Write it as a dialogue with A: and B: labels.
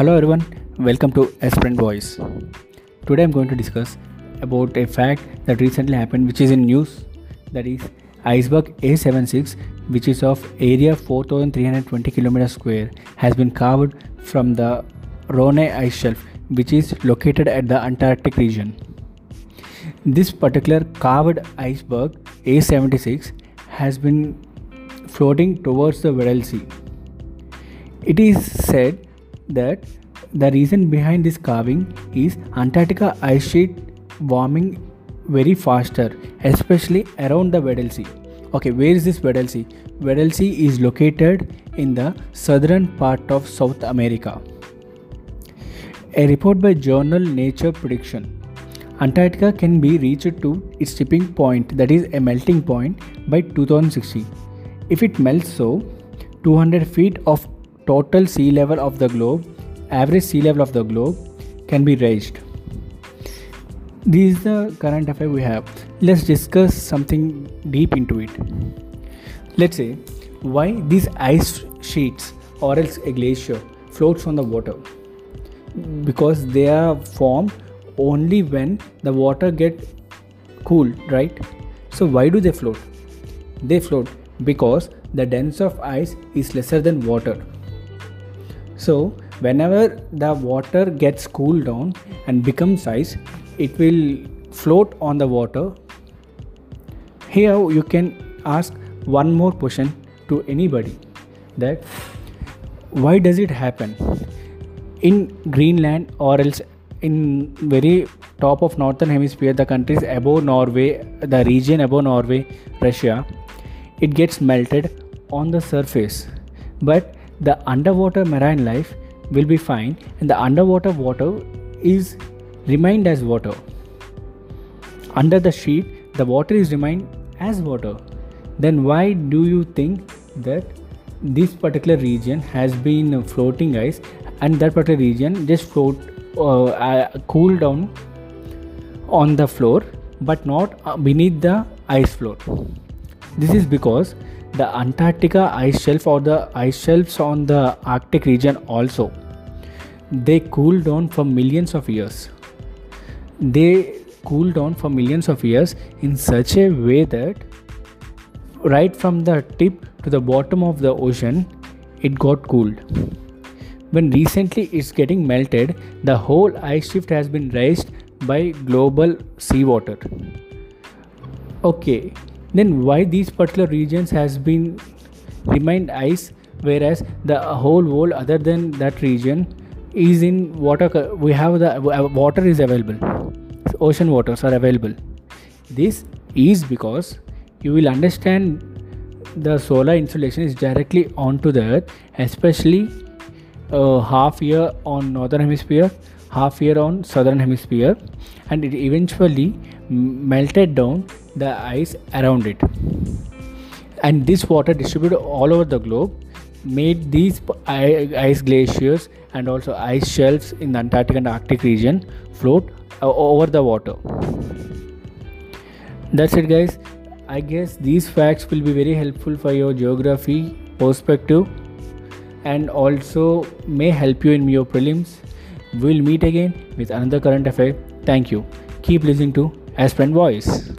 A: Hello everyone, welcome to Aspirant Voice. Today I'm going to discuss about a fact that recently happened which is in news that is iceberg A76 which is of area 4320 km square has been carved from the Ronne ice shelf which is located at the Antarctic region. This particular carved iceberg A76 has been floating towards the Weddell Sea. It is said that the reason behind this carving is Antarctica ice sheet warming very faster, especially around the Weddell Sea. Okay, where is this Weddell Sea? Weddell Sea is located in the southern part of South America. A report by journal Nature Prediction Antarctica can be reached to its tipping point, that is a melting point, by 2060. If it melts so, 200 feet of total sea level of the globe average sea level of the globe can be raised. This is the current affair we have. Let's discuss something deep into it. Let's say why these ice sheets or else a glacier floats on the water because they are formed only when the water get cooled right so why do they float they float because the density of ice is lesser than water so whenever the water gets cooled down and becomes ice it will float on the water. Here you can ask one more question to anybody that why does it happen in greenland or else in very top of northern hemisphere the countries above norway the region above norway russia it gets melted on the surface. But the underwater marine life will be fine and the underwater water is remained as water. Under the sheet the water is remained as water. Then why do you think that this particular region has been floating ice and that particular region just float uh, uh, cool down on the floor but not uh, beneath the ice floor? This is because the antarctica ice shelf or the ice shelves on the arctic region also they cool down for millions of years. They cool down for millions of years in such a way that right from the tip to the bottom of the ocean it got cooled. When recently it's getting melted, the whole ice shift has been raised by global seawater. Okay, then why these particular regions has been remained ice whereas the whole world other than that region is in water we have the uh, water is available. Ocean waters are available. This is because you will understand the solar insulation is directly onto the earth especially uh, half year on northern hemisphere half year on southern hemisphere and it eventually melted down the ice around it and this water distributed all over the globe made these ice glaciers and also ice shelves in the Antarctic and Arctic region float over the water. That's it, guys. I guess these facts will be very helpful for your geography perspective and also may help you in your prelims. We'll meet again with another current affair. Thank you. Keep listening to Aspirant Voice.